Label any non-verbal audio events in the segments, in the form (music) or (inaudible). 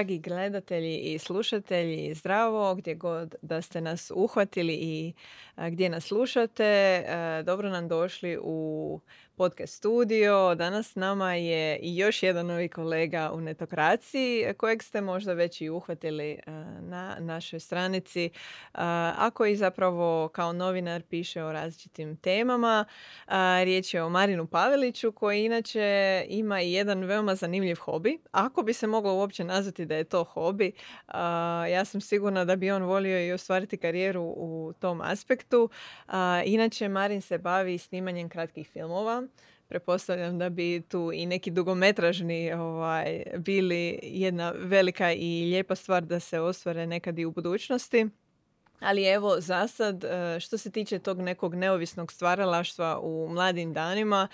dragi gledatelji i slušatelji, zdravo, gdje god da ste nas uhvatili i gdje nas slušate. dobro nam došli u podcast studio. Danas s nama je i još jedan novi kolega u netokraciji kojeg ste možda već i uhvatili e, na našoj stranici. E, a koji zapravo kao novinar piše o različitim temama. E, riječ je o Marinu Paveliću koji inače ima i jedan veoma zanimljiv hobi. Ako bi se moglo uopće nazvati da je to hobi, ja sam sigurna da bi on volio i ostvariti karijeru u tom aspektu. Inače, Marin se bavi snimanjem kratkih filmova pretpostavljam da bi tu i neki dugometražni ovaj, bili jedna velika i lijepa stvar da se ostvare nekad i u budućnosti. Ali evo, za sad, e, što se tiče tog nekog neovisnog stvaralaštva u mladim danima,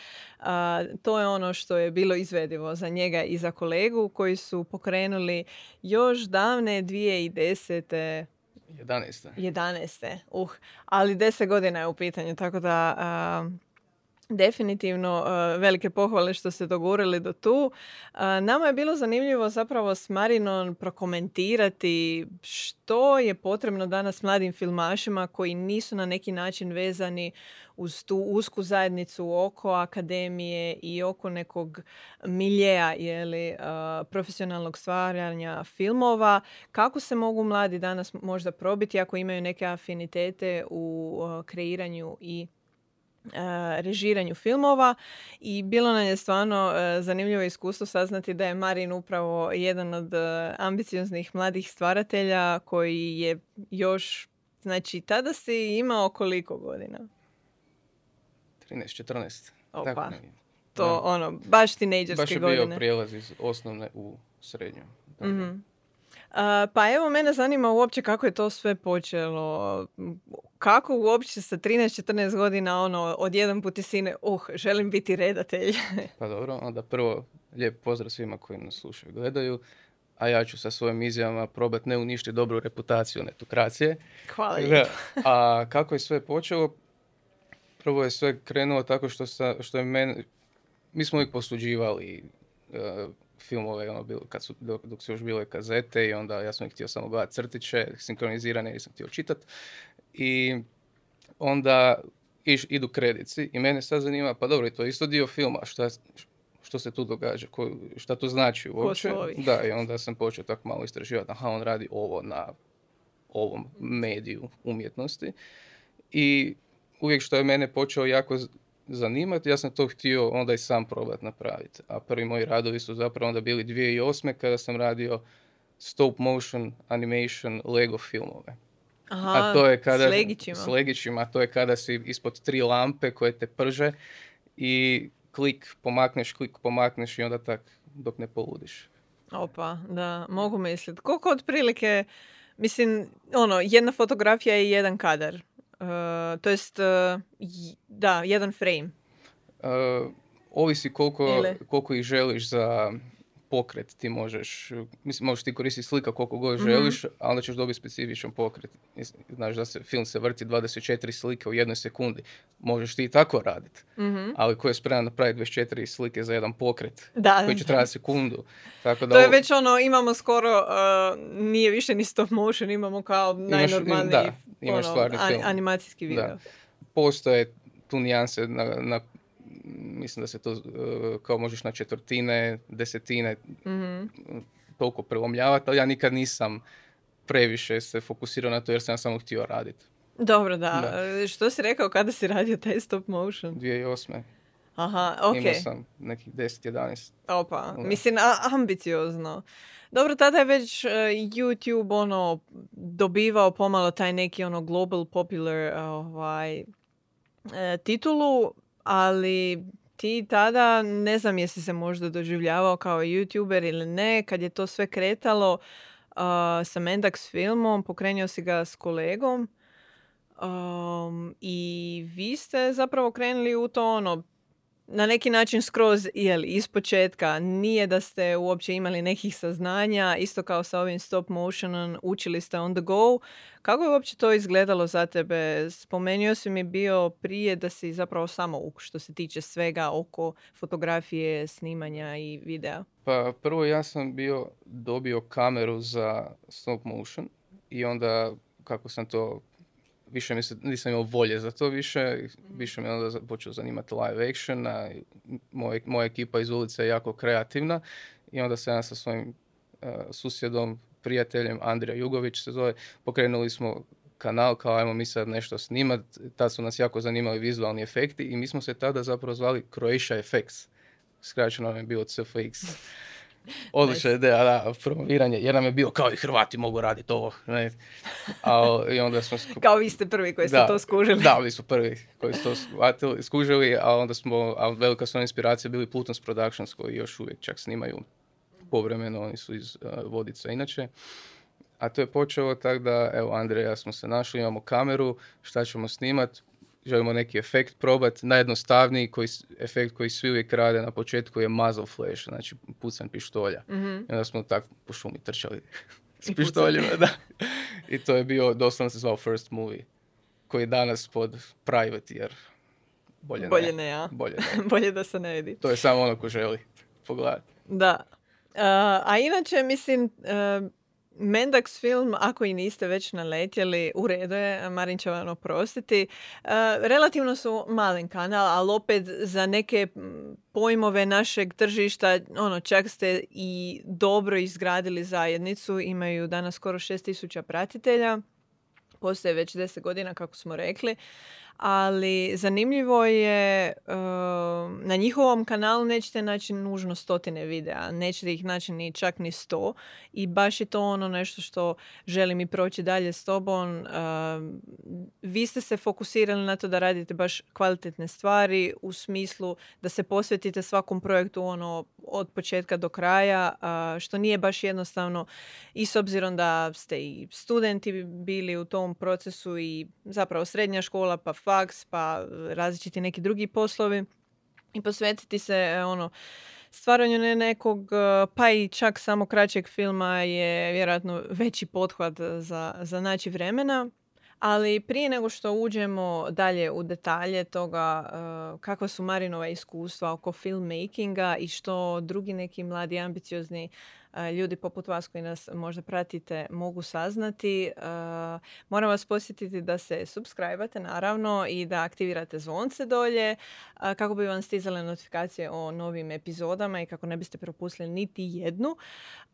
to je ono što je bilo izvedivo za njega i za kolegu koji su pokrenuli još davne 2010. 11. 11. Uh, ali 10 godina je u pitanju, tako da Definitivno uh, velike pohvale što ste dogurili do tu. Uh, nama je bilo zanimljivo zapravo s Marinom prokomentirati što je potrebno danas mladim filmašima koji nisu na neki način vezani uz tu usku zajednicu oko akademije i oko nekog miljeja ili uh, profesionalnog stvaranja filmova. Kako se mogu mladi danas možda probiti ako imaju neke afinitete u kreiranju i E, režiranju filmova i bilo nam je stvarno e, zanimljivo iskustvo saznati da je Marin upravo jedan od e, ambicioznih mladih stvaratelja koji je još, znači tada si imao koliko godina? 13, 14. Opa, to ono, baš tinejdžerske godine. Baš je bio prijelaz iz osnovne u srednju. mm pa evo, mene zanima uopće kako je to sve počelo. Kako uopće sa 13-14 godina ono, jedan puti sine, uh, želim biti redatelj. (laughs) pa dobro, onda prvo lijep pozdrav svima koji nas slušaju gledaju. A ja ću sa svojim izjavama probati ne uništiti dobru reputaciju netokracije. Hvala A kako je sve počelo? Prvo je sve krenulo tako što, sa, što je meni... Mi smo uvijek posuđivali uh, filmove ono, bilo, kad su, dok, dok su još bile kazete i onda ja sam ih htio samo gledati crtiće, sinkronizirane, nisam htio čitat. I onda iš, idu kredici i mene sad zanima, pa dobro, to je isto dio filma, šta, što se tu događa, ko, šta to znači uopće. Da, i onda sam počeo tako malo istraživati, aha, on radi ovo na ovom mediju umjetnosti. I uvijek što je mene počeo jako zanimati, ja sam to htio onda i sam probati napraviti. A prvi moji radovi su zapravo onda bili 2008. kada sam radio stop motion animation Lego filmove. Aha, a to je kada, s legićima. S legićima, a to je kada si ispod tri lampe koje te prže i klik pomakneš, klik pomakneš i onda tak dok ne poludiš. Opa, da, mogu misliti. Koliko otprilike, mislim, ono, jedna fotografija i jedan kadar. Uh, to jest, uh, da, jedan frame. Uh, ovisi koliko, koliko ih želiš za pokret ti možeš, mislim, možeš ti koristiti slika koliko god mhm. želiš, ali onda ćeš dobiti specifičan pokret. Znaš da se film se vrti 24 slike u jednoj sekundi. Možeš ti i tako raditi. mm Ali ko je spreman napraviti 24 slike za jedan pokret da, koji će trajati sekundu. Tako da to je već ono, imamo skoro, uh, nije više ni stop motion, imamo kao najnormalniji imaš ono, film. animacijski video. Da. Postoje tu nijanse na, na mislim da se to uh, kao možeš na četvrtine, desetine mm-hmm. toliko prelomljavati, ali ja nikad nisam previše se fokusirao na to jer sam samo htio raditi. Dobro, da. da. Što si rekao kada si radio taj stop motion? 2008. Aha, ok. Imao sam nekih 10-11. Opa, da. mislim, a, ambiciozno. Dobro, tada je već uh, YouTube ono dobivao pomalo taj neki ono global popular ovaj, uh, titulu, ali ti tada, ne znam jesi se možda doživljavao kao youtuber ili ne, kad je to sve kretalo uh, sa Mendax filmom, pokrenio si ga s kolegom um, i vi ste zapravo krenuli u to ono na neki način skroz jeli, iz početka. Nije da ste uopće imali nekih saznanja, isto kao sa ovim stop motionom, učili ste on the go. Kako je uopće to izgledalo za tebe? Spomenuo si mi bio prije da si zapravo samo uk što se tiče svega oko fotografije, snimanja i videa. Pa prvo ja sam bio dobio kameru za stop motion i onda kako sam to više mi se, nisam imao volje za to više, više me onda počeo zanimati live action, a moj, moja ekipa iz ulice je jako kreativna i onda sam ja sa svojim uh, susjedom, prijateljem Andrija Jugović se zove, pokrenuli smo kanal kao ajmo mi sad nešto snimat, tad su nas jako zanimali vizualni efekti i mi smo se tada zapravo zvali Croatia Effects, skraćeno nam je bilo CFX. (laughs) Odlična ideja, da, promoviranje, jer nam je bio kao i Hrvati mogu raditi ovo. Ne. A, i onda smo Kao vi ste prvi koji ste to skužili. Da, vi smo prvi koji su to skužili, a onda smo, a velika su inspiracija bili Plutons Productions koji još uvijek čak snimaju povremeno, oni su iz uh, Vodica inače. A to je počelo tako da, evo, Andrej ja smo se našli, imamo kameru, šta ćemo snimat, želimo neki efekt probati. Najjednostavniji koji, efekt koji svi uvijek rade na početku je muzzle flash, znači pucan pištolja. mm I onda smo tako po šumi trčali (laughs) s pištoljima, da. I to je bio, doslovno se zvao First Movie, koji je danas pod private, jer bolje, bolje ne. ja. Bolje (laughs) ne. bolje da se ne vidi. To je samo ono ko želi pogledati. Da. Uh, a inače, mislim, uh, Mendax film, ako i niste već naletjeli, u redu je, Marin će vam oprostiti. Uh, relativno su malen kanal, ali opet za neke pojmove našeg tržišta, ono, čak ste i dobro izgradili zajednicu, imaju danas skoro 6000 pratitelja, postoje već 10 godina, kako smo rekli ali zanimljivo je ehm, na njihovom kanalu nećete naći nužno stotine videa, nećete ih naći ni čak ni sto i baš je to ono nešto što želim i proći dalje s tobom. Ehm, vi ste se fokusirali na to da radite baš kvalitetne stvari u smislu da se posvetite svakom projektu ono od početka do kraja, što nije baš jednostavno i s obzirom da ste i studenti bili u tom procesu i zapravo srednja škola pa faks pa različiti neki drugi poslovi i posvetiti se e, ono stvaranju nekog e, pa i čak samo kraćeg filma je vjerojatno veći pothvat za, za naći vremena. Ali prije nego što uđemo dalje u detalje toga uh, kakva su Marinova iskustva oko filmmakinga i što drugi neki mladi ambiciozni ljudi poput vas koji nas možda pratite mogu saznati. Moram vas posjetiti da se subscribe naravno i da aktivirate zvonce dolje kako bi vam stizale notifikacije o novim epizodama i kako ne biste propustili niti jednu.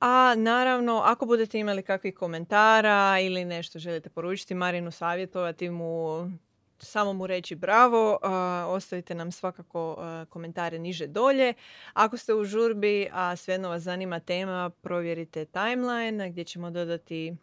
A naravno, ako budete imali kakvih komentara ili nešto želite poručiti Marinu, savjetovati mu, samo mu reći bravo, ostavite nam svakako komentare niže dolje. Ako ste u žurbi, a svejedno vas zanima tema, provjerite timeline gdje ćemo dodati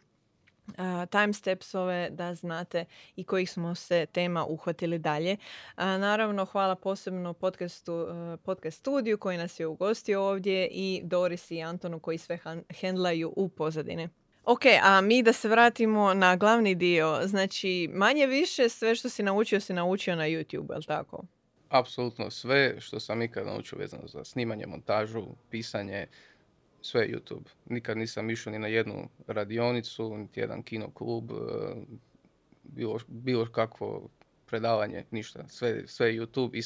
time stepsove da znate i kojih smo se tema uhvatili dalje. naravno, hvala posebno podcastu, podcast studiju koji nas je ugostio ovdje i Doris i Antonu koji sve hendlaju u pozadini. Ok, a mi da se vratimo na glavni dio. Znači, manje više sve što si naučio si naučio na YouTube, je tako? Apsolutno sve što sam ikad naučio vezano za snimanje, montažu, pisanje, sve YouTube. Nikad nisam išao ni na jednu radionicu, niti jedan kino klub, e, bilo, bilo kakvo predavanje, ništa. Sve, sve YouTube i,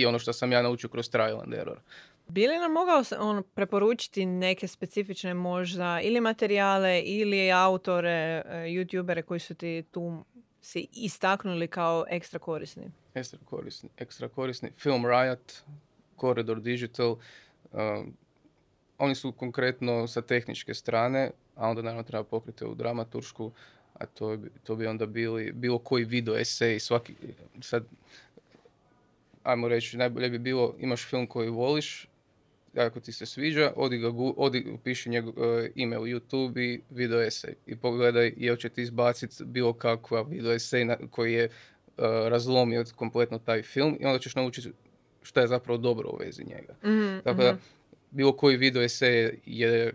i ono što sam ja naučio kroz trial and error. Bili nam mogao on preporučiti neke specifične možda ili materijale ili autore, e, youtubere koji su ti tu si istaknuli kao ekstra korisni? Ekstra korisni. Ekstra korisni. Film Riot, Corridor Digital. Uh, oni su konkretno sa tehničke strane, a onda naravno treba pokriti u dramaturšku, a to, to bi onda bili bilo koji video esej, svaki, sad, ajmo reći, najbolje bi bilo, imaš film koji voliš, ako ti se sviđa, odi ga, odi, upiši njegov uh, ime u YouTube i video esej i pogledaj jel će ti izbaciti bilo kakva video esej na, koji je uh, razlomio kompletno taj film i onda ćeš naučiti što je zapravo dobro u vezi njega. Mm-hmm, Tako da, mhm. bilo koji video esej je,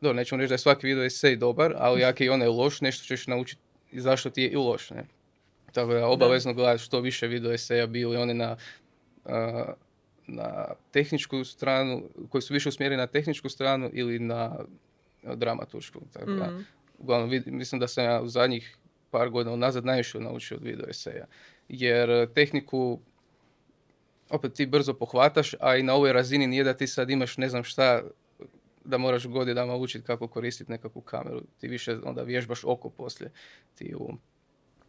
dobro, nećemo reći da je svaki video esej dobar, ali ako je onaj loš, nešto ćeš naučiti zašto ti je i loš, ne? Tako da, obavezno gledati što više video eseja bili oni na uh, na tehničku stranu, koji su više usmjereni na tehničku stranu ili na dramaturšku. Tako da, Mhm. uglavnom, vid- mislim da sam ja u zadnjih par godina unazad najviše naučio od video eseja. Jer eh, tehniku opet ti brzo pohvataš, a i na ovoj razini nije da ti sad imaš ne znam šta da moraš godinama učiti kako koristiti nekakvu kameru. Ti više onda vježbaš oko poslije. Ti, u,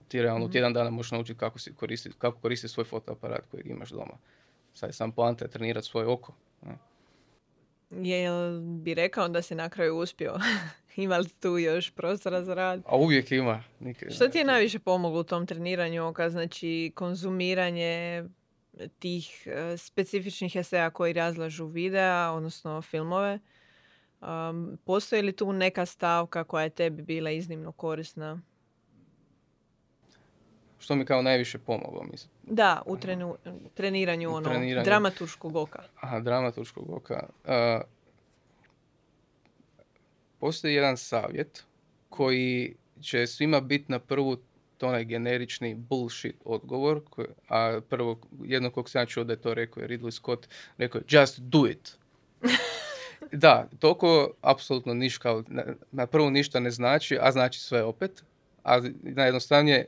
ti realno u tjedan dana možeš naučiti kako, si koristiti, kako koristiti svoj fotoaparat kojeg imaš doma. Sad je sam poanta trenirati svoje oko. Jel bi rekao da si na kraju uspio? (laughs) Ima li tu još prostora za rad? A uvijek ima. Nikad, Što ti je najviše pomoglo u tom treniranju oka? Znači, konzumiranje tih e, specifičnih eseja koji razlažu videa, odnosno filmove. Um, postoji li tu neka stavka koja je tebi bila iznimno korisna? Što mi kao najviše pomoglo, mislim. Da, u trenu- treniranju U ono, treniranju. dramaturškog oka. Aha, dramaturškog oka. Uh, postoji jedan savjet koji će svima biti na prvu to onaj generični bullshit odgovor, koji- a prvo, jedno kog sam ja čuo da je to rekao je Ridley Scott, rekao je just do it. (laughs) da, toliko apsolutno ništa, na, na prvu ništa ne znači, a znači sve opet, a najjednostavnije,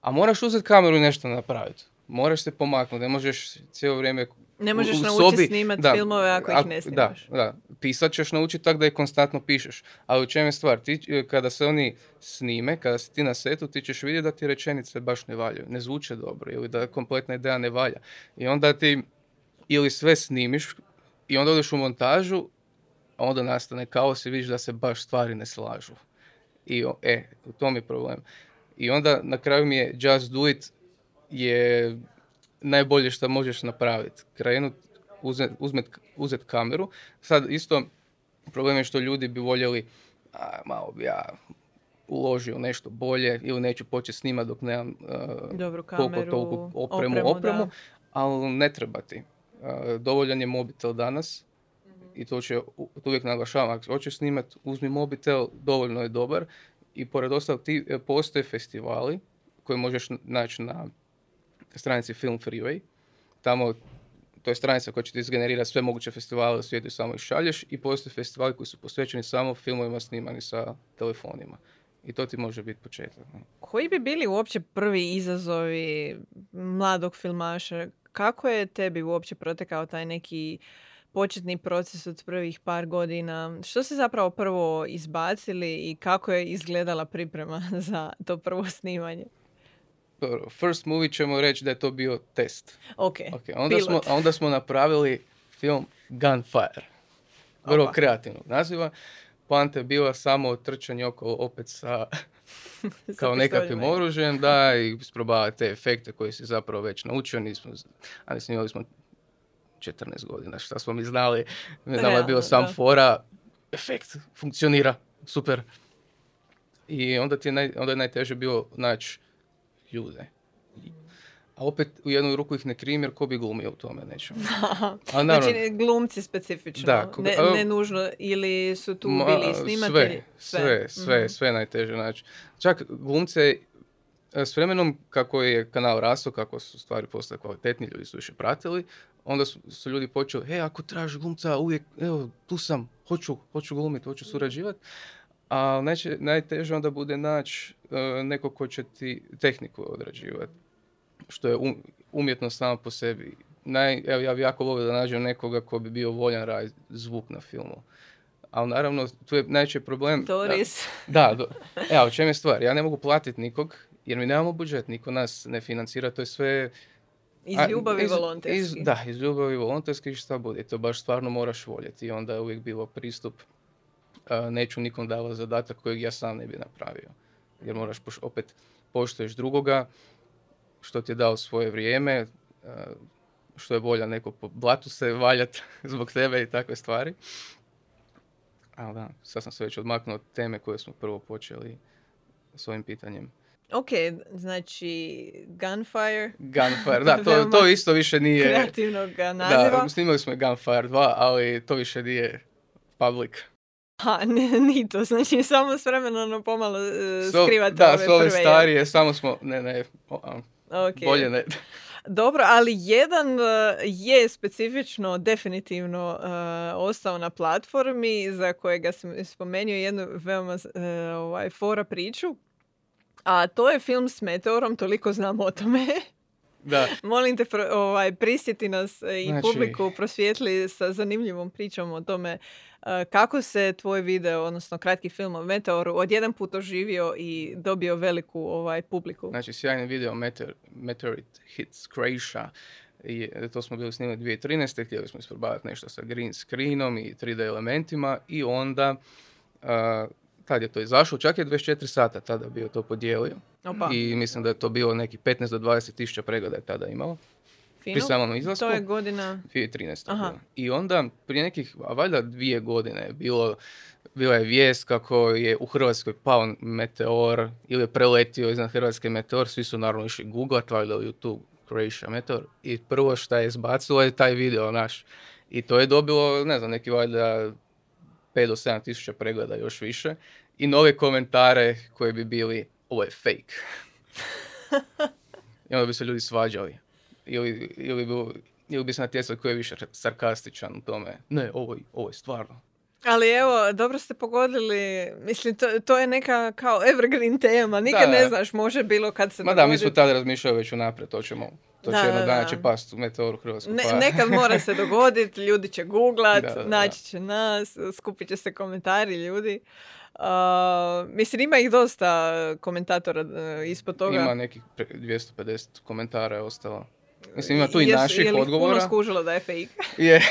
a moraš uzeti kameru i nešto napraviti. Moraš se pomaknuti, ne možeš cijelo vrijeme Ne možeš u naučiti snimati da, filmove ako ih ak- ne snimaš. Da, da. Pisat ćeš naučiti tako da ih konstantno pišeš. Ali u čem je stvar? Ti, e, kada se oni snime, kada si ti na setu, ti ćeš vidjeti da ti rečenice baš ne valjaju, ne zvuče dobro ili da kompletna ideja ne valja. I onda ti ili sve snimiš i onda odeš u montažu, a onda nastane kaos i vidiš da se baš stvari ne slažu. I o- e, u tom je problem. I onda na kraju mi je just do it je najbolje što možeš napraviti. Krenut, uzet, uzmet, uzet kameru. Sad isto problem je što ljudi bi voljeli a, malo bi ja uložio nešto bolje ili neću početi snimati dok nemam uh, Dobru koliko kameru, toliko opremu, opremu, opremu, da. ali ne treba ti. Uh, dovoljan je mobitel danas i to, će, to uvijek naglašavam, ako hoćeš snimati, uzmi mobitel, dovoljno je dobar i pored ostalog ti e, postoje festivali koje možeš naći na stranici Film Freeway. Tamo, to je stranica koja će ti izgenerirati sve moguće festivale u svijetu i samo ih šalješ i postoje festivali koji su posvećeni samo filmovima snimani sa telefonima. I to ti može biti početak. Koji bi bili uopće prvi izazovi mladog filmaša? Kako je tebi uopće protekao taj neki početni proces od prvih par godina? Što ste zapravo prvo izbacili i kako je izgledala priprema (laughs) za to prvo snimanje? Dobro, First movie ćemo reći da je to bio test. Ok, Ok, onda, smo, pilot. a onda smo napravili film Gunfire. Vrlo Opa. kreativnog naziva. Poanta je bila samo trčanje okolo opet sa (laughs) kao nekakvim oružjem, da, i isprobavati te efekte koje si zapravo već naučio. Nismo, ali snimali smo 14 godina, šta smo mi znali. Nama je bilo sam da. fora, efekt, funkcionira, super. I onda, ti je naj, onda je najteže bilo naći ljude. A opet u jednu ruku ih ne krim jer ko bi glumio u tome nečemu. (laughs) A naravno, Znači, glumci specifično, Da, ko- ne, a- ne nužno, ili su tu Ma, bili snimatelji? Sve, sve, sve, Mhm. sve najteže naći. Čak glumce, e, s vremenom kako je kanal rastao, kako su stvari postale kvalitetni, ljudi su više pratili, onda su, su ljudi počeli, e, ako tražiš glumca, uvijek, evo, tu sam, hoću, hoću glumiti, hoću surađivati. A najče, najteže onda bude naći e, neko ko će ti tehniku odrađivati, što je um, umjetnost sama po sebi. Naj, evo, ja bi jako volio da nađem nekoga ko bi bio voljan raditi zvuk na filmu. Ali naravno, tu je najveći problem... Doris. (laughs) Da, do, evo, u čem je stvar? Ja ne mogu platiti nikog, jer mi nemamo budžet, niko nas ne financira, to je sve... Iz ljubavi iz- volonterski. iz- Da, iz ljubavi volonterski šta bude. To baš stvarno moraš voljeti. I onda je uvijek bilo pristup, a, neću nikom davati zadatak kojeg ja sam ne bi napravio. Jer moraš poš- opet poštuješ drugoga, što ti je dao svoje vrijeme, što je volja neko po blatu se valjat (laughs) zbog tebe i takve stvari. Ali da, sad sam se već odmaknuo od teme koje smo prvo počeli s ovim pitanjem. Ok, znači Gunfire, Gunfire, (laughs) da, to, to isto više nije... kreativnog naziva. Da, snimali smo Gunfire 2, ali to više nije public. Ha, (laughs) ne, ni to, znači samo s vremenom pomalo uh, So- skrivate da, ove s ove prve. starije, samo smo, ne, ne, o, a, Ok. bolje ne. (laughs) Dobro, ali jedan uh, je specifično definitivno uh, ostao na platformi za kojega sam spomenuo jednu veoma uh, ovaj, fora priču. A to je film s Meteorom, toliko znam o tome. (laughs) Da. Molim te, ovaj, prisjeti nas i Znači- publiku prosvijetli sa zanimljivom pričom o tome uh, kako se tvoj video, odnosno kratki film o Meteoru, odjedan put oživio i dobio veliku ovaj, publiku. Znači, sjajni video Meteor, Meteorite Hits Croatia. I e, to smo bili snimali 2013. Htjeli smo isprobavati nešto sa green screenom i 3D elementima i onda a, tad je to izašlo, čak je 24 sata tada bio to podijelio. Opa, I mislim da je to bilo neki 15 do 20 tisuća pregleda je tada imalo. fino. Pri samom izlasku. To je godina... 2013. Aha. bilo. I onda prije nekih, a valjda dvije godine je bilo, bila je vijest kako je u Hrvatskoj pao meteor ili je preletio iznad Hrvatske meteor, svi su naravno išli googlat, valjda YouTube Croatia meteor i prvo što je izbacilo je taj video naš. I to je dobilo, ne znam, neki valjda 5 do 7 tisuća pregleda još više i nove komentare koji bi bili ovo je fake. (laughs) I onda bi se ljudi svađali. Ili, ili, bi, ili bi se natjecali ko je više sarkastičan u tome. Ne, ovo, je- ovo je stvarno. Ali evo, dobro ste pogodili, mislim, to, to je neka kao evergreen tema, nikad Da. ne znaš, može bilo kad se Ma da, mi dogodi. smo tada razmišljali već unaprijed, to ćemo, to će Da, jednog da, dana da. će past u meteoru Hrvatsku. Ne, pa- nekad mora se dogoditi, ljudi će (laughs) googlat, Da, da, da. naći će nas, skupit će se komentari ljudi. Uh, mislim, ima ih dosta komentatora uh, ispod toga. Ima nekih pre- 250 komentara je ostalo. Mislim, ima tu i Jesu- naših je li ih odgovora. puno skužilo da je fake? (laughs) Je,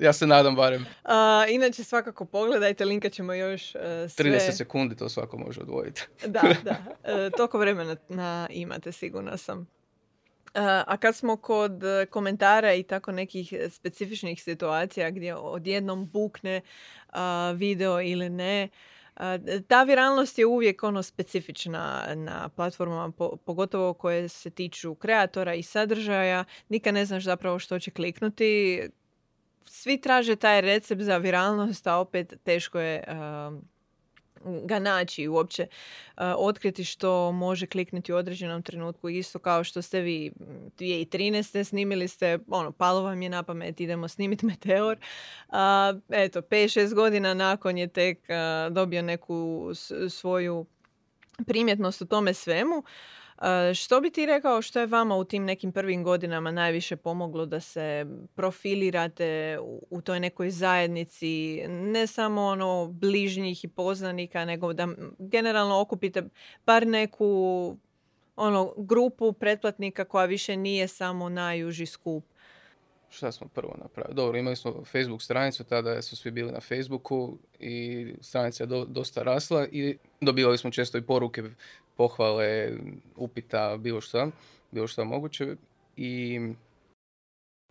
ja se nadam barem. Uh, inače, svakako pogledajte, linkat ćemo još uh, sve. 30 sekundi to svako može odvojiti. (laughs) Da, da. E, toliko vremena na, imate, sigurna sam. E, a kad smo kod e, komentara i tako nekih e, specifičnih situacija gdje odjednom bukne video ili ne, ta viralnost je uvijek ono specifična na platformama, po- pogotovo koje se tiču kreatora i sadržaja. Nikad ne znaš zapravo što će kliknuti. Svi traže taj recept za viralnost, a opet teško je ga naći uopće a, otkriti što može kliknuti u određenom trenutku isto kao što ste vi m, 2013. snimili ste, ono, palo vam je na pamet, idemo snimiti (laughs) Meteor. Eto, 5-6 godina nakon je tek dobio neku svoju primjetnost u tome svemu. A, što bi ti rekao što je vama u tim nekim prvim godinama najviše pomoglo da se profilirate u, toj nekoj zajednici, ne samo ono bližnjih i poznanika, nego da generalno okupite bar neku ono grupu pretplatnika koja više nije samo najuži skup. Šta smo prvo napravili? Dobro, imali smo Facebook stranicu, tada su svi bili na Facebooku i stranica je do- dosta rasla i dobivali smo često i poruke, pohvale, upita, bilo šta, bilo šta moguće. I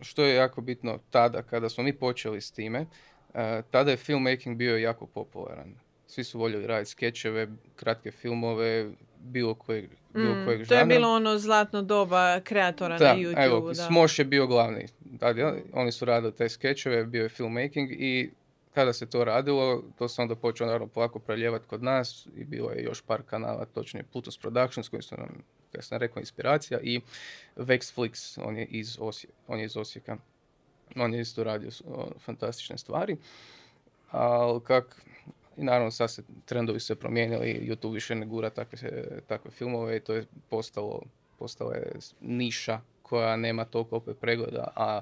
što je jako bitno tada, kada smo mi počeli s time, eh, tada je filmmaking bio jako popularan. Svi su voljeli raditi skečeve, kratke filmove, bilo kojeg, bilo Mm, kojeg to je bilo ono zlatno doba kreatora Da, na YouTube. evo, da. Smosh je bio glavni. Oni su radili te skečeve, bio je filmmaking i kada se to radilo, to se onda počelo naravno polako preljevati kod nas i bilo je još par kanala, točnije Plutus Productions koji su nam, kako sam rekao, inspiracija i Vexflix, on je iz, Osije, on je iz Osijeka. On je isto radio fantastične stvari. Ali kak, i naravno sad se trendovi su se promijenili, YouTube više ne gura takve, takve filmove i to je postalo, postala je niša koja nema toliko opet pregleda, a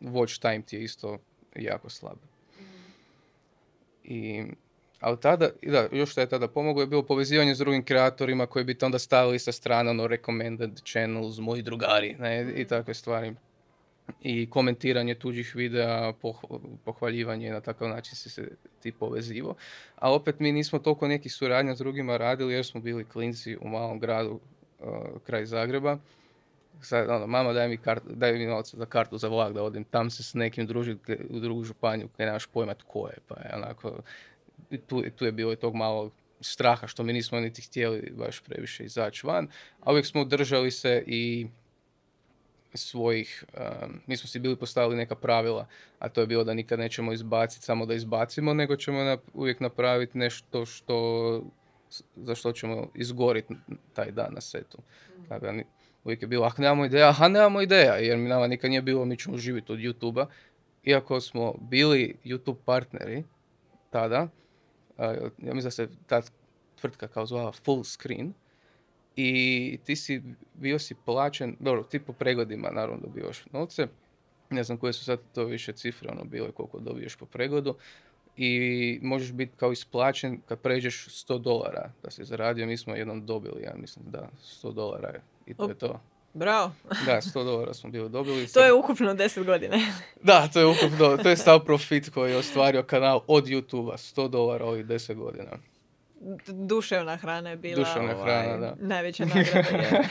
watch time ti je isto jako slab. I, ali tada, i da, još što je tada pomoglo je bilo povezivanje s drugim kreatorima koji bi te onda stavili sa strane, ono, recommended channels, moji drugari, ne, i takve stvari. I komentiranje tuđih videa, poh- pohvaljivanje, na takav način si se ti povezivo. A opet mi nismo toliko nekih suradnja s drugima radili jer smo bili klinci u malom gradu uh, kraj Zagreba. Sad, ono, mama daj mi, kart, daj mi novca za kartu za vlak da odim tam se s nekim družiti u drugu županiju koji nemaš pojma tko je. Pa je onako, tu, tu je bilo i tog malo straha što mi nismo niti htjeli baš previše izaći van. A uvijek smo držali se i svojih, um, mi smo si bili postavili neka pravila, a to je bilo da nikad nećemo izbaciti samo da izbacimo, nego ćemo nap- uvijek napraviti nešto što, za što ćemo izgoriti taj dan na setu. Tako da ni- uvijek je bilo, ah, nemamo ideja, aha, nemamo ideja, jer mi nama nikad nije bilo, mi ćemo živjeti od YouTube-a. Iako smo bili YouTube partneri tada, ja mislim da se ta tvrtka kao zvala Full Screen, i ti si, bio si plaćen, dobro, ti po pregledima naravno dobivaš novce, ne znam koje su sad to više cifre ono bile koliko dobiješ po pregledu i možeš biti kao isplaćen kad pređeš 100 dolara da si zaradio, mi smo jednom dobili, ja mislim da 100 dolara je i to je to. Bravo. da, 100 dolara smo bili dobili. (laughs) To je ukupno 10 godina. (laughs) da, to je ukupno, to je stav profit koji je ostvario kanal od YouTube-a, 100 dolara ovih 10 godina duševna hrana je bila duševna ovaj, hrana, da. najveća (laughs) nagrada.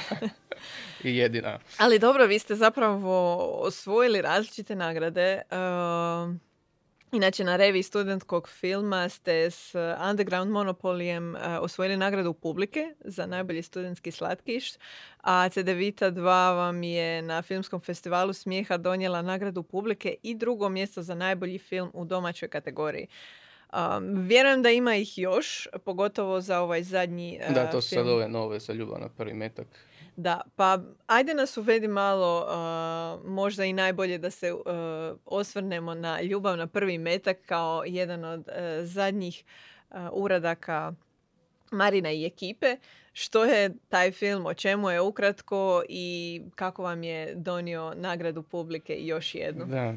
I jedina. Ali dobro, vi ste zapravo osvojili različite nagrade. Uh, inače, na revi studentkog filma ste s Underground Monopolijem uh, osvojili nagradu publike za najbolji studentski slatkiš, a CDVita 2 vam je na Filmskom festivalu smijeha donijela nagradu publike i drugo mjesto za najbolji film u domaćoj kategoriji. Um, vjerujem da ima ih još, pogotovo za ovaj zadnji uh, Da, to su sad ove nove sa ljubav na prvi metak. Da, pa ajde nas uvedi malo, možda i najbolje da se uh, osvrnemo na ljubav na prvi metak kao jedan od uh, zadnjih uradaka Marina i ekipe. Što je taj film, o čemu je ukratko i kako vam je donio nagradu publike još jednu? Da,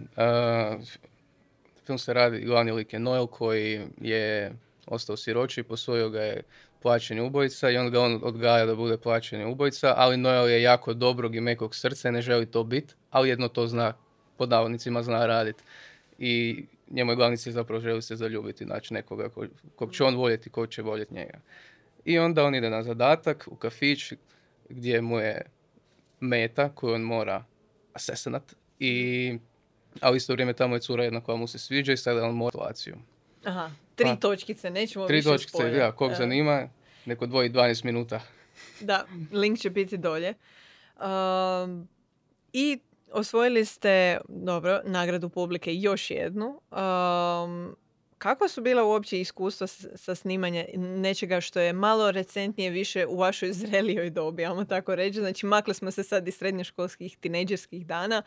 film se radi, glavni lik je Noel koji je ostao siroči, posvojio ga je plaćeni ubojica i on ga on odgaja da bude plaćeni ubojica, ali Noel je jako dobrog i mekog srca i ne želi to biti, ali jedno to zna, pod navodnicima zna raditi. I njemu je glavni cilj zapravo želi se zaljubiti, znači nekoga ko, kog će on voljeti, ko će voljeti njega. I onda on ide na zadatak u kafić gdje mu je meta koju on mora asesinat i a u isto vrijeme tamo je cura jedna koja mu se sviđa i sada on mora situaciju. Aha, tri pa, točkice, nećemo tri više točkice, ja, kog zanima, neko dvoji 12 minuta. Da, link će biti dolje. Um, I osvojili ste, dobro, nagradu publike još jednu. Um, kako su bila uopće iskustva sa snimanjem nečega što je malo recentnije više u vašoj zrelijoj dobi, ajmo tako reći. Znači, makli smo se sad iz srednjoškolskih, tineđerskih dana.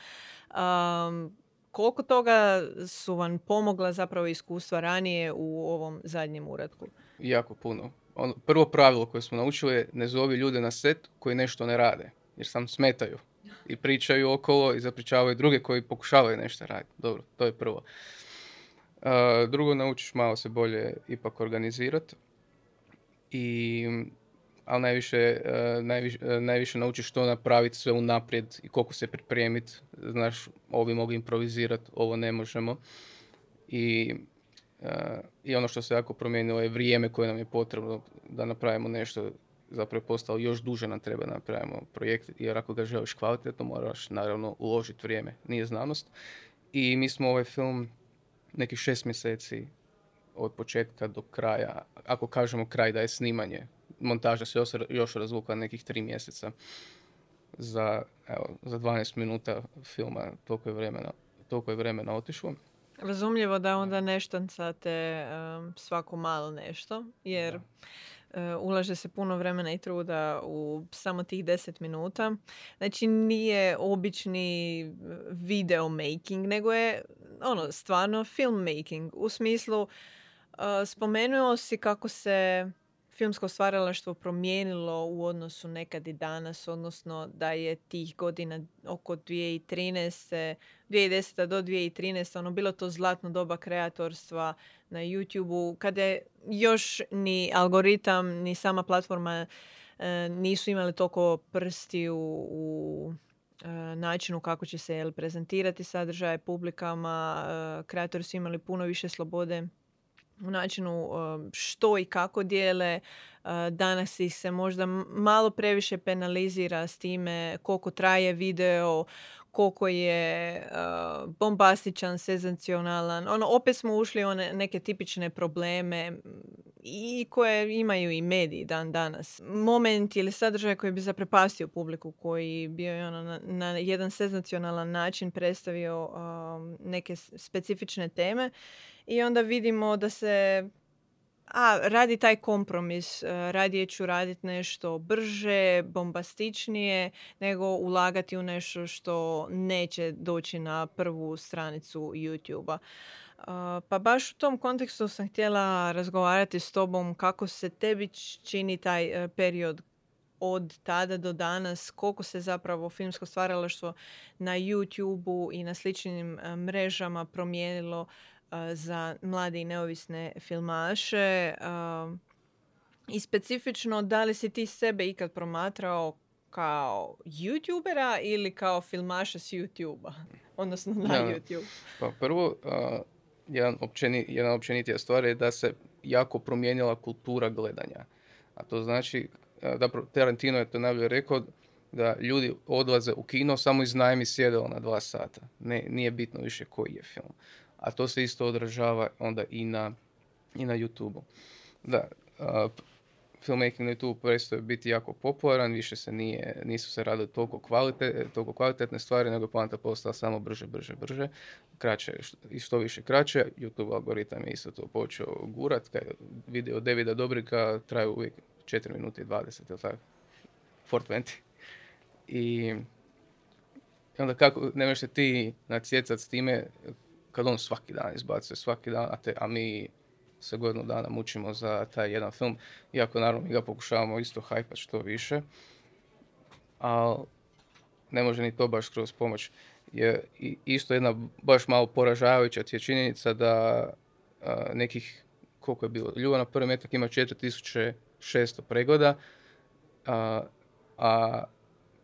Um, koliko toga su vam pomogla zapravo iskustva ranije u ovom zadnjem uradku? Jako puno. Ono, prvo pravilo koje smo naučili je ne zovi ljude na set koji nešto ne rade, jer sam smetaju i pričaju okolo i zapričavaju druge koji pokušavaju nešto raditi. Dobro, to je prvo. Uh, drugo, naučiš malo se bolje ipak organizirati i ali najviše, e, najviše, najviše naučiš što napraviti sve unaprijed i koliko se pripremiti. Znaš, ovi mogu improvizirati, ovo ne možemo. I, e, I ono što se jako promijenilo je vrijeme koje nam je potrebno da napravimo nešto zapravo je postalo još duže nam treba da napravimo projekt, jer ako ga želiš kvalitetno moraš naravno uložiti vrijeme, nije znanost. I mi smo ovaj film nekih šest mjeseci od početka do kraja, ako kažemo kraj da je snimanje, montaža se još, još razvukla nekih tri mjeseca za, evo, za 12 minuta filma, toliko je vremena, toliko je vremena otišlo. Razumljivo da onda ne štancate um, svako malo nešto, jer uh, ulaže se puno vremena i truda u samo tih 10 minuta. Znači nije obični video making, nego je ono stvarno film making. U smislu uh, spomenuo si kako se filmsko stvaralaštvo promijenilo u odnosu nekad i danas, odnosno da je tih godina oko 2013. 2010. do 2013. ono bilo to zlatno doba kreatorstva na YouTube-u, kada još ni algoritam, ni sama platforma e, nisu imali toliko prsti u, u e, načinu kako će se prezentirati sadržaje publikama. E, kreatori su imali puno više slobode u načinu um, što i kako dijele. Uh, danas ih se možda malo previše penalizira s time koliko traje video, koliko je uh, bombastičan, senzacionalan. Ono, opet smo ušli u neke tipične probleme i koje imaju i mediji dan danas. Moment ili sadržaj koji bi zaprepastio publiku, koji bio ono, na, na jedan senzacionalan način predstavio um, neke specifične teme i onda vidimo da se a radi taj kompromis, e, radije ću raditi nešto brže, bombastičnije, nego ulagati u nešto što neće doći na prvu stranicu YouTube-a. Pa baš u tom kontekstu sam htjela razgovarati s tobom kako se tebi čini taj e, period od tada do danas, koliko se zapravo filmsko stvaralaštvo na YouTube-u i na sličnim e, mrežama promijenilo za mlade i neovisne filmaše. I specifično, da li si ti sebe ikad promatrao kao youtubera ili kao filmaša s youtube (laughs) Odnosno na YouTube. Pa prvo, jedan, općeni, jedna općenitija stvar je da se jako promijenila kultura gledanja. A to znači, da Tarantino je to najbolje rekao, da ljudi odlaze u kino samo iz najmi sjedelo na dva sata. Ne, nije bitno više koji je film a to se isto odražava onda i na, i na YouTube-u. Da, uh, filmmaking na YouTube prestaje biti jako popularan, više se nije, nisu se radili toliko, kvalite, toliko kvalitetne stvari, nego poanta postala samo brže, brže, brže, kraće i što više kraće. YouTube algoritam je isto to počeo gurat, kaj video Davida Dobrika traju uvijek 4 minute i 20, ili tako? 420. I onda kako, ne možeš se ti natjecati s time kad on svaki dan izbacuje, svaki dan, a, te, a mi se godinu dana mučimo za taj jedan film, iako naravno mi ga pokušavamo isto hajpat što više, ali ne može ni to baš skroz pomoć. Je isto jedna baš malo poražavajuća je činjenica da nekih, koliko je bilo, Ljubav na prvi metak ima 4600 pregoda, a, a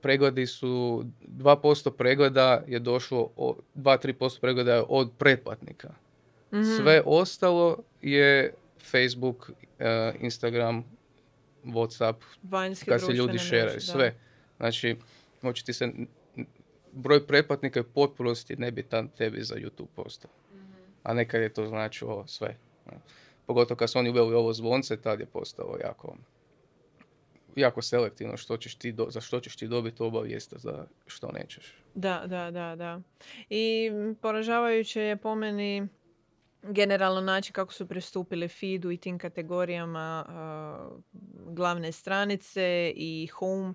pregledi su, 2% pregleda je došlo, 2-3% pregleda je od pretplatnika. mm Sve ostalo je Facebook, eh, Instagram, Whatsapp, Vanjski kad se ljudi šeraju, sve. Znači, moći ti se, broj pretplatnika je potpunosti nebitan tebi za YouTube postao. mm A nekad je to značilo sve. Pogotovo kad su oni uveli ovo zvonce, tad je postalo jako jako selektivno što ćeš ti do, za što ćeš ti dobiti obavijest, za što nećeš. Da, da, da, da. I poražavajuće je po meni generalno način kako su pristupili feedu i tim kategorijama glavne stranice i home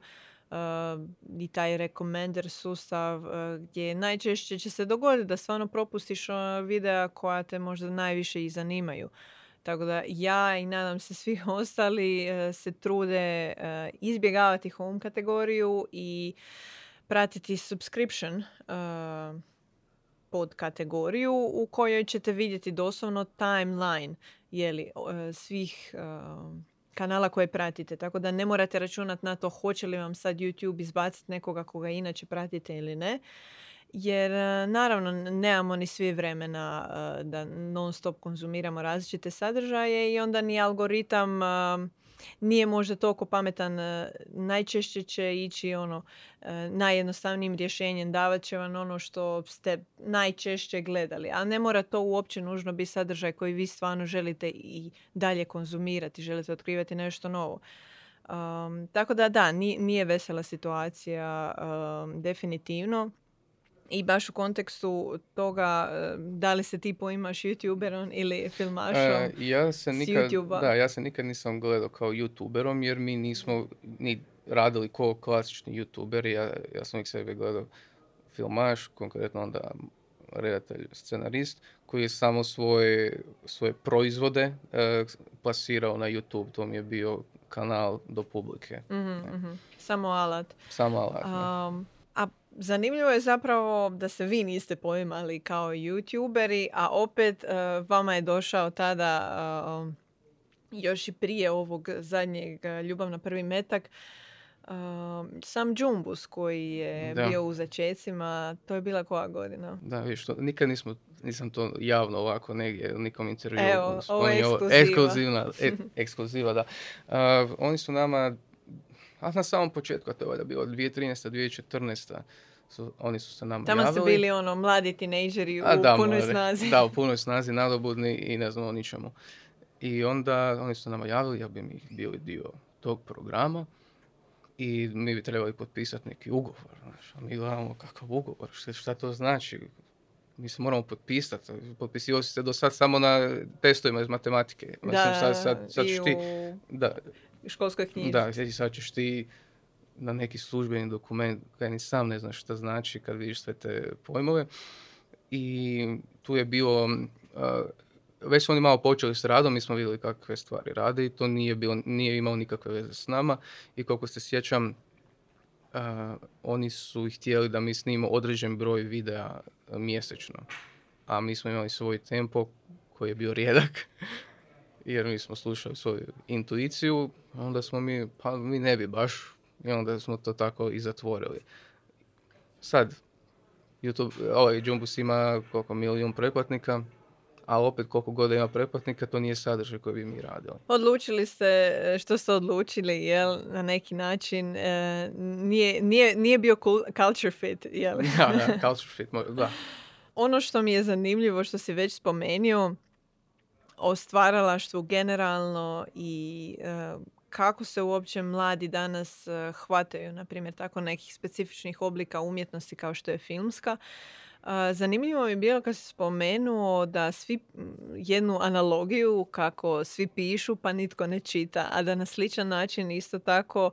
uh, i taj recommender sustav uh, gdje najčešće će se dogoditi da stvarno propustiš videa koja te možda najviše i zanimaju. Tako da ja i nadam se svi (laughs) ostali e, se trude e, izbjegavati home kategoriju i pratiti subscription e, pod kategoriju u kojoj ćete vidjeti doslovno timeline jeli, svih kanala koje pratite. Tako da ne morate računati na to hoće li vam sad YouTube izbaciti nekoga koga inače pratite ili ne jer e, naravno nemamo ni svi vremena e, da non stop konzumiramo različite sadržaje i onda ni algoritam e, nije možda toliko pametan. Najčešće će ići ono najjednostavnijim rješenjem, davat će vam ono što ste najčešće gledali. A ne mora to uopće nužno biti sadržaj koji vi stvarno želite i dalje konzumirati, želite otkrivati nešto novo. Um, tako da da, nije, vesela situacija um, definitivno. I baš u kontekstu toga da li se ti poimaš youtuberom ili filmašom e, ja se nikad, Da, ja se nikad nisam gledao kao youtuberom jer mi nismo ni radili kao klasični youtuberi. Ja, ja sam ih sebe gledao filmaš, konkretno onda redatelj, scenarist, koji je samo svoje, svoje proizvode e, plasirao na YouTube. To mi je bio kanal do publike. mm Samo alat. Samo alat. Um, zanimljivo je zapravo da se vi niste poimali kao youtuberi, a opet uh, vama je došao tada uh, još i prije ovog zadnjeg uh, Ljubav na prvi metak sam Džumbus koji je bio u začecima, to je bila koja godina? Da, viš, to, nikad nismo, nisam to javno ovako negdje nikom intervju. Evo, ovo je ekskluziva. e, (laughs) ekskluziva, da. oni su nama, a na samom početku, to je da bilo 2013. 2014 su, oni su se nam Tamo javili. su bili ono mladi tinejdžeri u da, punoj snazi. Da, u punoj snazi, nadobudni i ne znam o ničemu. I onda oni su nam javili, ja bi mi bili dio tog programa i mi bi trebali potpisati neki ugovor. Znaš. A mi gledamo kakav ugovor, šta, šta to znači? Mi se moramo potpisati. Potpisivao si se do sad samo na testovima iz matematike. Da, sad, sad, sad i ćeš ti, u da, školskoj knjizi. da, sad, ćeš ti na neki službeni dokument, kaj ni sam ne znaš šta znači kad vidiš sve te pojmove. I tu je bilo, a, već su oni malo počeli s radom, mi smo vidjeli kakve stvari rade i to nije, bilo, nije imalo nikakve veze s nama. I koliko se sjećam, a, oni su htjeli da mi snimimo određen broj videa a, mjesečno. A mi smo imali svoj tempo koji je bio rijedak. (laughs) Jer mi smo slušali svoju intuiciju, onda smo mi, pa mi ne bi baš, i onda smo to tako i zatvorili. Sad, YouTube, ovaj Jumbus ima koliko milijun pretplatnika, a opet koliko god ima pretplatnika, to nije sadržaj koji bi mi radili. Odlučili ste e, što ste odlučili, jel, na neki način. e, nije, nije, nije bio cul- culture fit, jel? (laughs) da, da, (laughs) culture fit, da. Ono što mi je zanimljivo, što si već spomenuo, o stvaralaštvu generalno i e, kako se uopće mladi danas e, hvataju, na primjer, tako nekih specifičnih oblika umjetnosti kao što je filmska. Zanimljivo mi je bilo kad si spomenuo da svi jednu analogiju kako svi pišu pa nitko ne čita, a da na sličan način isto tako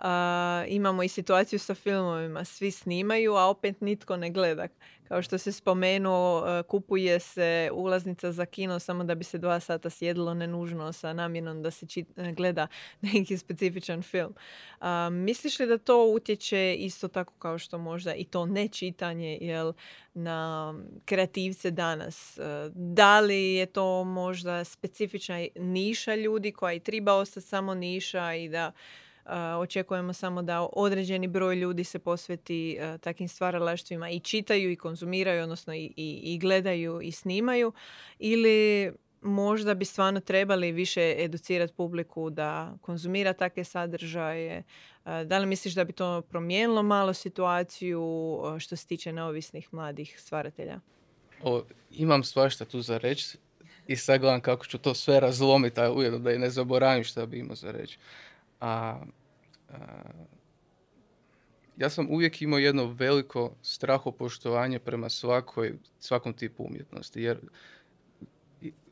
a, imamo i situaciju sa filmovima. Svi snimaju, a opet nitko ne gleda. Kao što se spomenuo, kupuje se ulaznica za kino samo da bi se dva sata sjedilo nenužno sa namjenom da se e, gleda (laughs) neki specifičan film. Misliš li da to utječe isto tako kao što možda i to nečitanje jel, na kreativce danas? Da li je to možda specifična niša ljudi koja i treba ostati samo niša i da očekujemo samo da određeni broj ljudi se posveti takvim stvaralaštvima i čitaju i konzumiraju, odnosno i, i, i gledaju i snimaju ili možda bi stvarno trebali više educirati publiku da konzumira takve sadržaje. Da li misliš da bi to promijenilo malo situaciju što se tiče neovisnih mladih stvaratelja? O, imam svašta tu za reći i sad gledam kako ću to sve razlomiti, a ujedno da i ne zaboravim šta bi imao za reći. A, a, ja sam uvijek imao jedno veliko strahopoštovanje prema svakoj, svakom tipu umjetnosti. Jer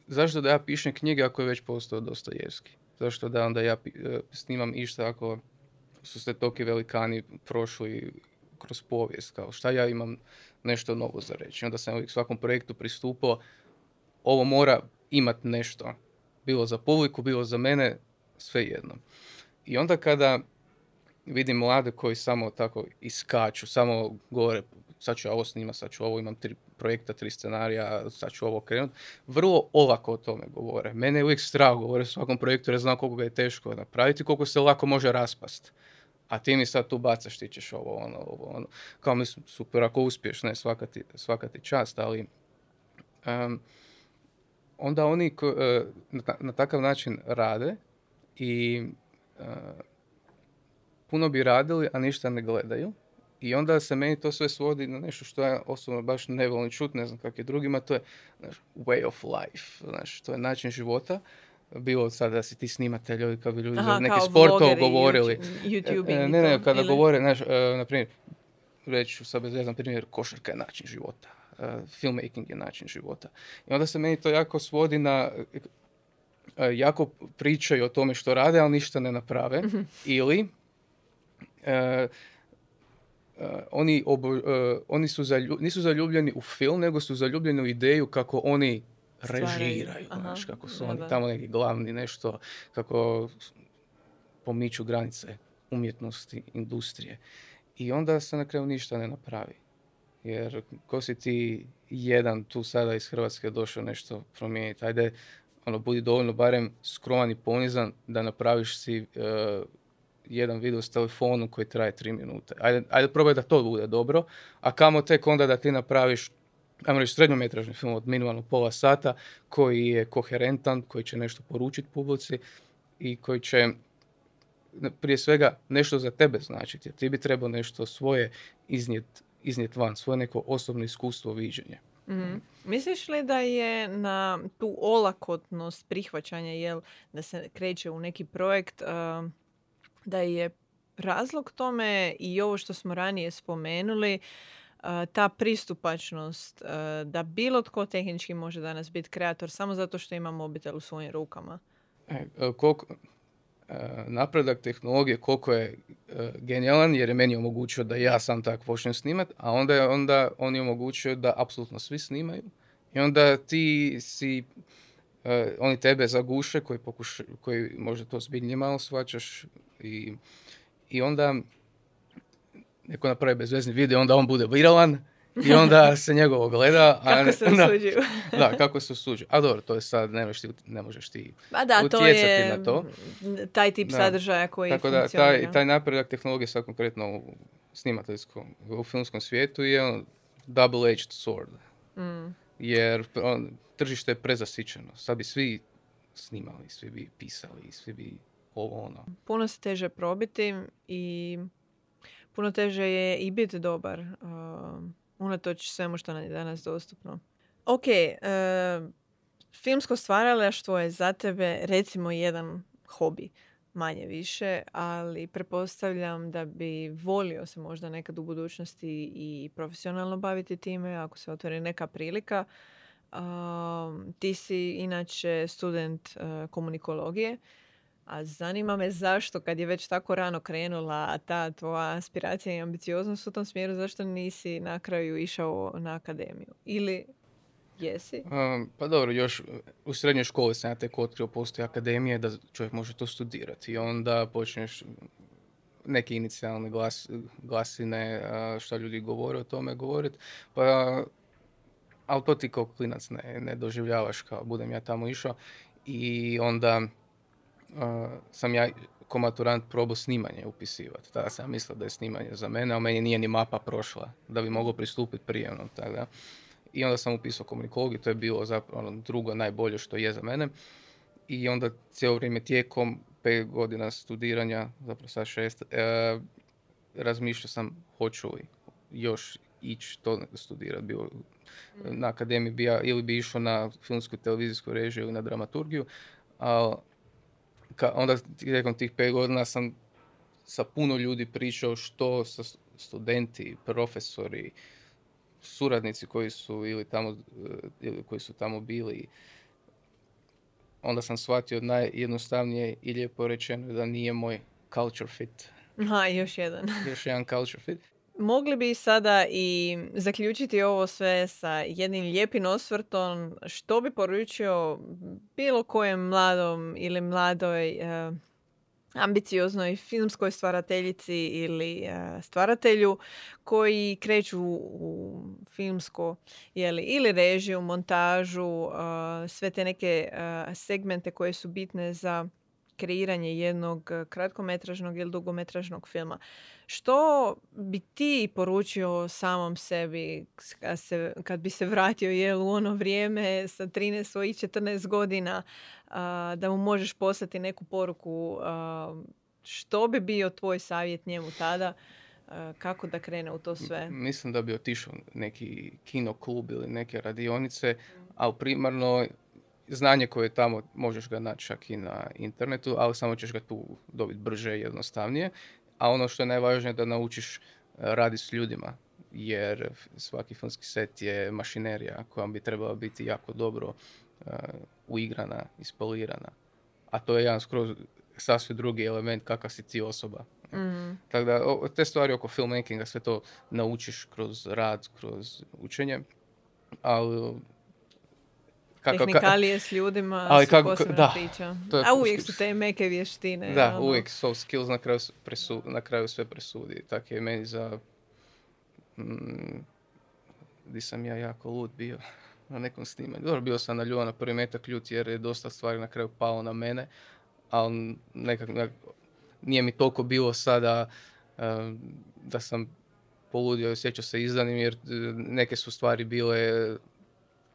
zašto da ja pišem knjige ako je već postao Dostojevski? Zašto da onda ja e, snimam išta ako su se toki velikani prošli kroz povijest? Kao šta ja imam nešto novo za reći? Onda sam uvijek svakom projektu pristupao ovo mora imat nešto. Bilo za publiku, bilo za mene, sve jedno. I onda kada vidim mlade koji samo tako iskaču, samo govore sad ću ovo snima, sad ću ovo, imam tri projekta, tri scenarija, sad ću ovo krenut. Vrlo olako o tome govore. Mene je uvijek strah govore o svakom projektu jer znam koliko ga je teško napraviti, koliko se lako može raspast. A ti mi sad tu bacaš, ti ćeš ovo, ono, ovo, ono. Kao mislim, super, ako uspiješ, ne, svaka ti, svaka ti čast, ali onda oni e, na, ta- na takav način rade i puno bi radili, a ništa ne gledaju. I onda se meni to sve svodi na nešto što ja osobno baš ne volim čut, ne znam kak je drugima, to je znaš, way of life, znaš, to je način života. Bilo sad da si ti snimatelj ili kad bi ljudi za neke sportove govorili. YouTube- E, i ne, ne, kada ili? govore, znaš, e, na primjer, reći ću sad bez jedan primjer, košarka je način života, e, filmmaking je način života. I onda se meni to jako svodi na, jako pričaju o tome što rade, ali ništa ne naprave. Mhm. Ili, e, e, oni, obo- e, oni su zalju- nisu zaljubljeni u film, nego su zaljubljeni u ideju kako oni režiraju, znaš, kako su oni tamo neki glavni nešto, kako pomiču granice umjetnosti, industrije. I onda se na kraju ništa ne napravi. Jer ko si ti jedan tu sada iz Hrvatske došao nešto promijeniti? Ajde, ono, budi dovoljno barem skroman i ponizan da napraviš si e, jedan video s telefonom koji traje tri minute. Ajde, ajde probaj da to bude dobro, a kamo tek onda da ti napraviš ajmo reći srednjometražni film od minimalno pola sata koji je koherentan, koji će nešto poručiti publici i koji će prije svega nešto za tebe značiti. Ti bi trebao nešto svoje iznijet, iznijet van, svoje neko osobno iskustvo viđenje. Mhm. Misliš li da je na tu olakotnost prihvaćanja, jel, da se kreće u neki projekt, um, da je razlog tome i ovo što smo ranije spomenuli, uh, ta pristupačnost, da bilo tko tehnički može danas biti kreator samo zato što ima mobitel u svojim rukama. E, koliko, napredak tehnologije koliko je genijalan jer je meni omogućio da ja sam tak počnem snimat, a onda je onda on je omogućio da apsolutno svi snimaju. I onda ti si oni tebe zaguše koji, pokuša, koji možda to zbiljnije malo shvaćaš i, i onda neko napravi bezvezni video, onda on bude viralan i onda se njegovo gleda. A kako se (laughs) osuđuju. da, kako se osuđuju. A dobro, to je sad, ne ti, ne možeš ti ba da, to je na to. taj tip da. sadržaja koji Tako da, taj, taj napredak tehnologije sad konkretno u snimateljskom, u filmskom svijetu je on double-edged sword. Mm. Jer on, tržište je prezasićeno. Sad bi svi snimali, svi bi pisali, svi bi ovo ono. Puno se teže probiti i puno teže je i biti dobar. Uh, unatoč svemu što nam je danas dostupno. Ok, uh, filmsko stvaralaštvo je za tebe recimo jedan hobi manje više, ali prepostavljam da bi volio se možda nekad u budućnosti i profesionalno baviti time ako se otvori neka prilika. ti si inače student uh, komunikologije a zanima me zašto, kad je već tako rano krenula ta tvoja aspiracija i ambicioznost u tom smjeru, zašto nisi na kraju išao na akademiju? Ili jesi? Um, pa dobro, još u srednjoj školi sam ja tek otkrio postoji akademije da čovjek može to studirati. I onda počneš neke inicijalne glas, glasine, što ljudi govore o tome govoriti. Pa, ali to ti kao klinac ne, ne doživljavaš kao budem ja tamo išao. I onda sam ja ko maturant probao snimanje upisivati. Tada sam mislio da je snimanje za mene, a meni nije ni mapa prošla da bi mogao pristupiti prijemnom. Tada. I onda sam upisao komunikologiju, to je bilo zapravo ono drugo najbolje što je za mene. I onda cijelo vrijeme tijekom pet godina studiranja, zapravo sad šest, e, razmišljao sam hoću li još ići to studirati. Bio, na akademiji bi ja, ili bi išao na filmsku televizijsku režiju ili na dramaturgiju, ali ka, onda tijekom tih pet godina sam sa puno ljudi pričao što sa studenti, profesori, suradnici koji su ili tamo, eh, ili koji su tamo bili. Onda sam shvatio najjednostavnije i lijepo rečeno da nije moj culture fit. Aha, još jedan. još jedan culture fit. Mogli bi sada i zaključiti ovo sve sa jednim lijepim osvrtom što bi poručio bilo kojem mladom ili mladoj eh, ambicioznoj filmskoj stvarateljici ili eh, stvaratelju koji kreću u filmsko ili režiju, montažu, eh, sve te neke segmente koje su bitne za kreiranje jednog kratkometražnog ili dugometražnog filma. Što bi ti poručio samom sebi kad, se, kad bi se vratio jel, u ono vrijeme sa 13 svojih 14 godina da mu možeš poslati neku poruku što bi bio tvoj savjet njemu tada kako da krene u to sve? Mislim da bi otišao neki kino klub ili neke radionice, ali primarno znanje koje tamo možeš ga naći čak i na internetu, ali samo ćeš ga tu dobiti brže i jednostavnije a ono što je najvažnije da naučiš e, raditi s ljudima, jer svaki filmski set je mašinerija koja bi trebala biti jako dobro uh, uigrana, ispolirana. A to je jedan skroz sasvim drugi element kakav si ti osoba. mm Tako da te stvari oko filmmakinga sve to naučiš kroz rad, kroz učenje, ali kako, Tehnikalije s ljudima ali su kako, posebna da, priča. A uvijek su te meke vještine. Da, ono. uvijek soft skills na kraju, presu, na kraju sve presudi. Tako je meni za... Mm, di sam ja jako lud bio (laughs) na nekom snimanju. Dobro, bio sam na ljubav na prvi metak ljut jer je dosta stvari na kraju palo na mene, ali nekak, nekak nije mi toliko bilo sada uh, da sam poludio i osjećao se izdanim jer e, neke su stvari bile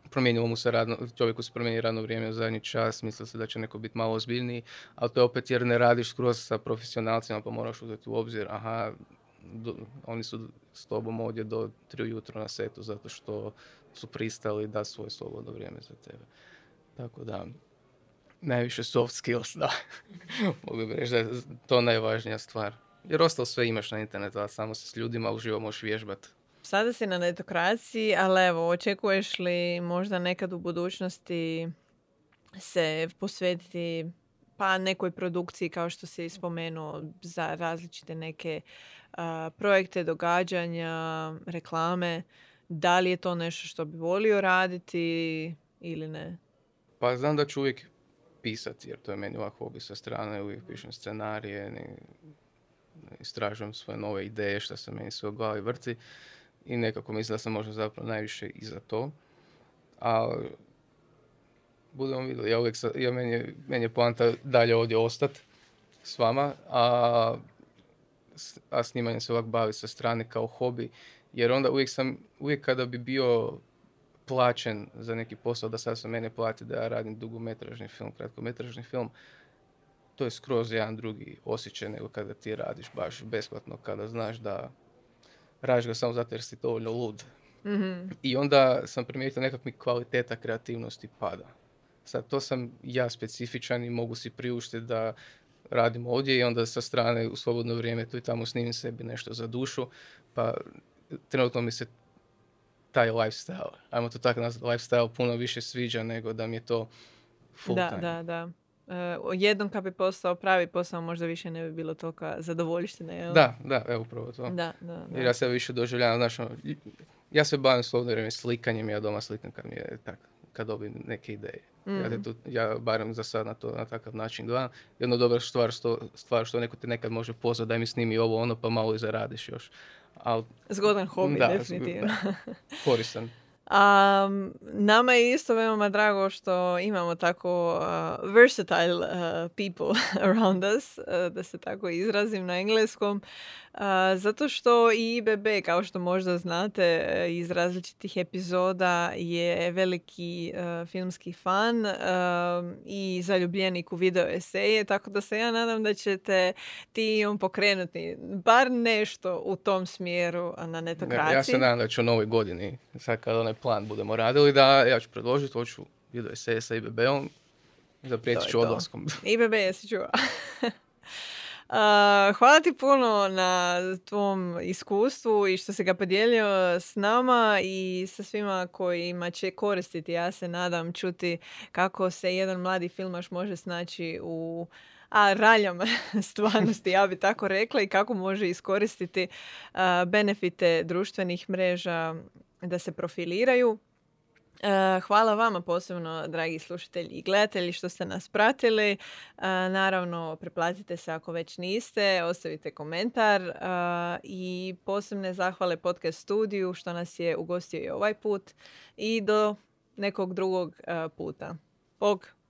promijenilo mu se radno, čovjeku se promijeni radno vrijeme u zadnji čas, mislio se da će neko biti malo ozbiljniji, ali to je opet jer ne radiš skroz sa profesionalcima pa moraš uzeti u obzir, aha, oni su s tobom ovdje do tri ujutro na setu zato što su pristali da svoje slobodno vrijeme za tebe. Tako da, najviše soft skills, da. (laughs) Mogu bi reći da je to najvažnija stvar. Jer ostalo sve imaš na internetu, a samo se s ljudima uživo možeš vježbati. Sada si na netokraciji, ali evo, očekuješ li možda nekad u budućnosti se posvetiti pa nekoj produkciji kao što si spomenuo za različite neke projekte, događanja, reklame. Da li je to nešto što bi volio raditi ili ne? Pa znam da ću uvijek pisati, jer to je meni ovako hobi sa strane, uvijek pišem scenarije, ne, istražujem svoje nove ideje, što se meni sve u glavi vrti i nekako mislim da sam možda zapravo najviše i za to. A budemo vidjeli, ja uvijek, ja, meni, je, meni je poanta dalje ovdje ostati s vama, a, a snimanje se ovak bavi sa strane kao hobi, jer onda uvijek sam, uvijek kada bi bio plaćen za neki posao, da sad se mene plati da ja radim dugometražni film, kratkometražni film, to je skroz jedan drugi osjećaj nego kada ti radiš baš besplatno, kada znaš da radiš ga samo zato jer si dovoljno lud. mm I onda sam primijetio nekak mi kvaliteta kreativnosti pada. Sad to sam ja specifičan i mogu si priuštiti da radim ovdje i onda sa strane u slobodno vrijeme tu i tamo snimim sebi nešto za dušu, pa trenutno mi se taj lifestyle, ajmo to tako nazvati, lifestyle puno više sviđa nego da mi je to full da, time. Da, da, Uh, jednom kad bi postao pravi posao možda više ne bi bilo toliko zadovoljštine, jel? Da, da, evo upravo to. Da, da, da. Jer ja se više doživljavam, znaš, ono, ja se bavim slobodno vrijeme slikanjem, ja doma slikam kad mi je tak, kad dobim neke ideje. Ja, mm. tu, ja barem za sad na to na takav način gledam. Jedna dobra stvar, što, stvar što neko te nekad može pozvati daj mi snimi ovo ono pa malo i zaradiš još. Al, Zgodan hobi, da, definitivno. Da, koristan. A, nama je isto veoma drago što imamo tako uh, versatile uh, people (laughs) around us, uh, da se tako izrazim na engleskom, zato što i IBB, kao što možda znate iz različitih epizoda, je veliki filmski fan i zaljubljenik u video eseje, tako da se ja nadam da ćete ti i on pokrenuti bar nešto u tom smjeru na netokraciji. Ja se nadam da ću u novoj godini, sad kad onaj plan budemo radili, da ja ću predložiti, hoću video eseje sa IBB-om, zaprijetit ću odlaskom. (laughs) IBB jesi čuo. (laughs) hvala ti puno na tvom iskustvu i što se ga podijelio s nama i sa svima kojima će koristiti. Ja se nadam čuti kako se jedan mladi filmaš može snaći u a raljama (laughs) stvarnosti, ja bi tako rekla, i kako može iskoristiti benefite društvenih mreža da se profiliraju Eh, hvala vama posebno, dragi slušatelji i gledatelji, što ste nas pratili. Eh, naravno, preplatite se ako već niste, ostavite komentar eh, i posebne zahvale podcast studiju što nas je ugostio i ovaj put i do nekog drugog puta. Bog!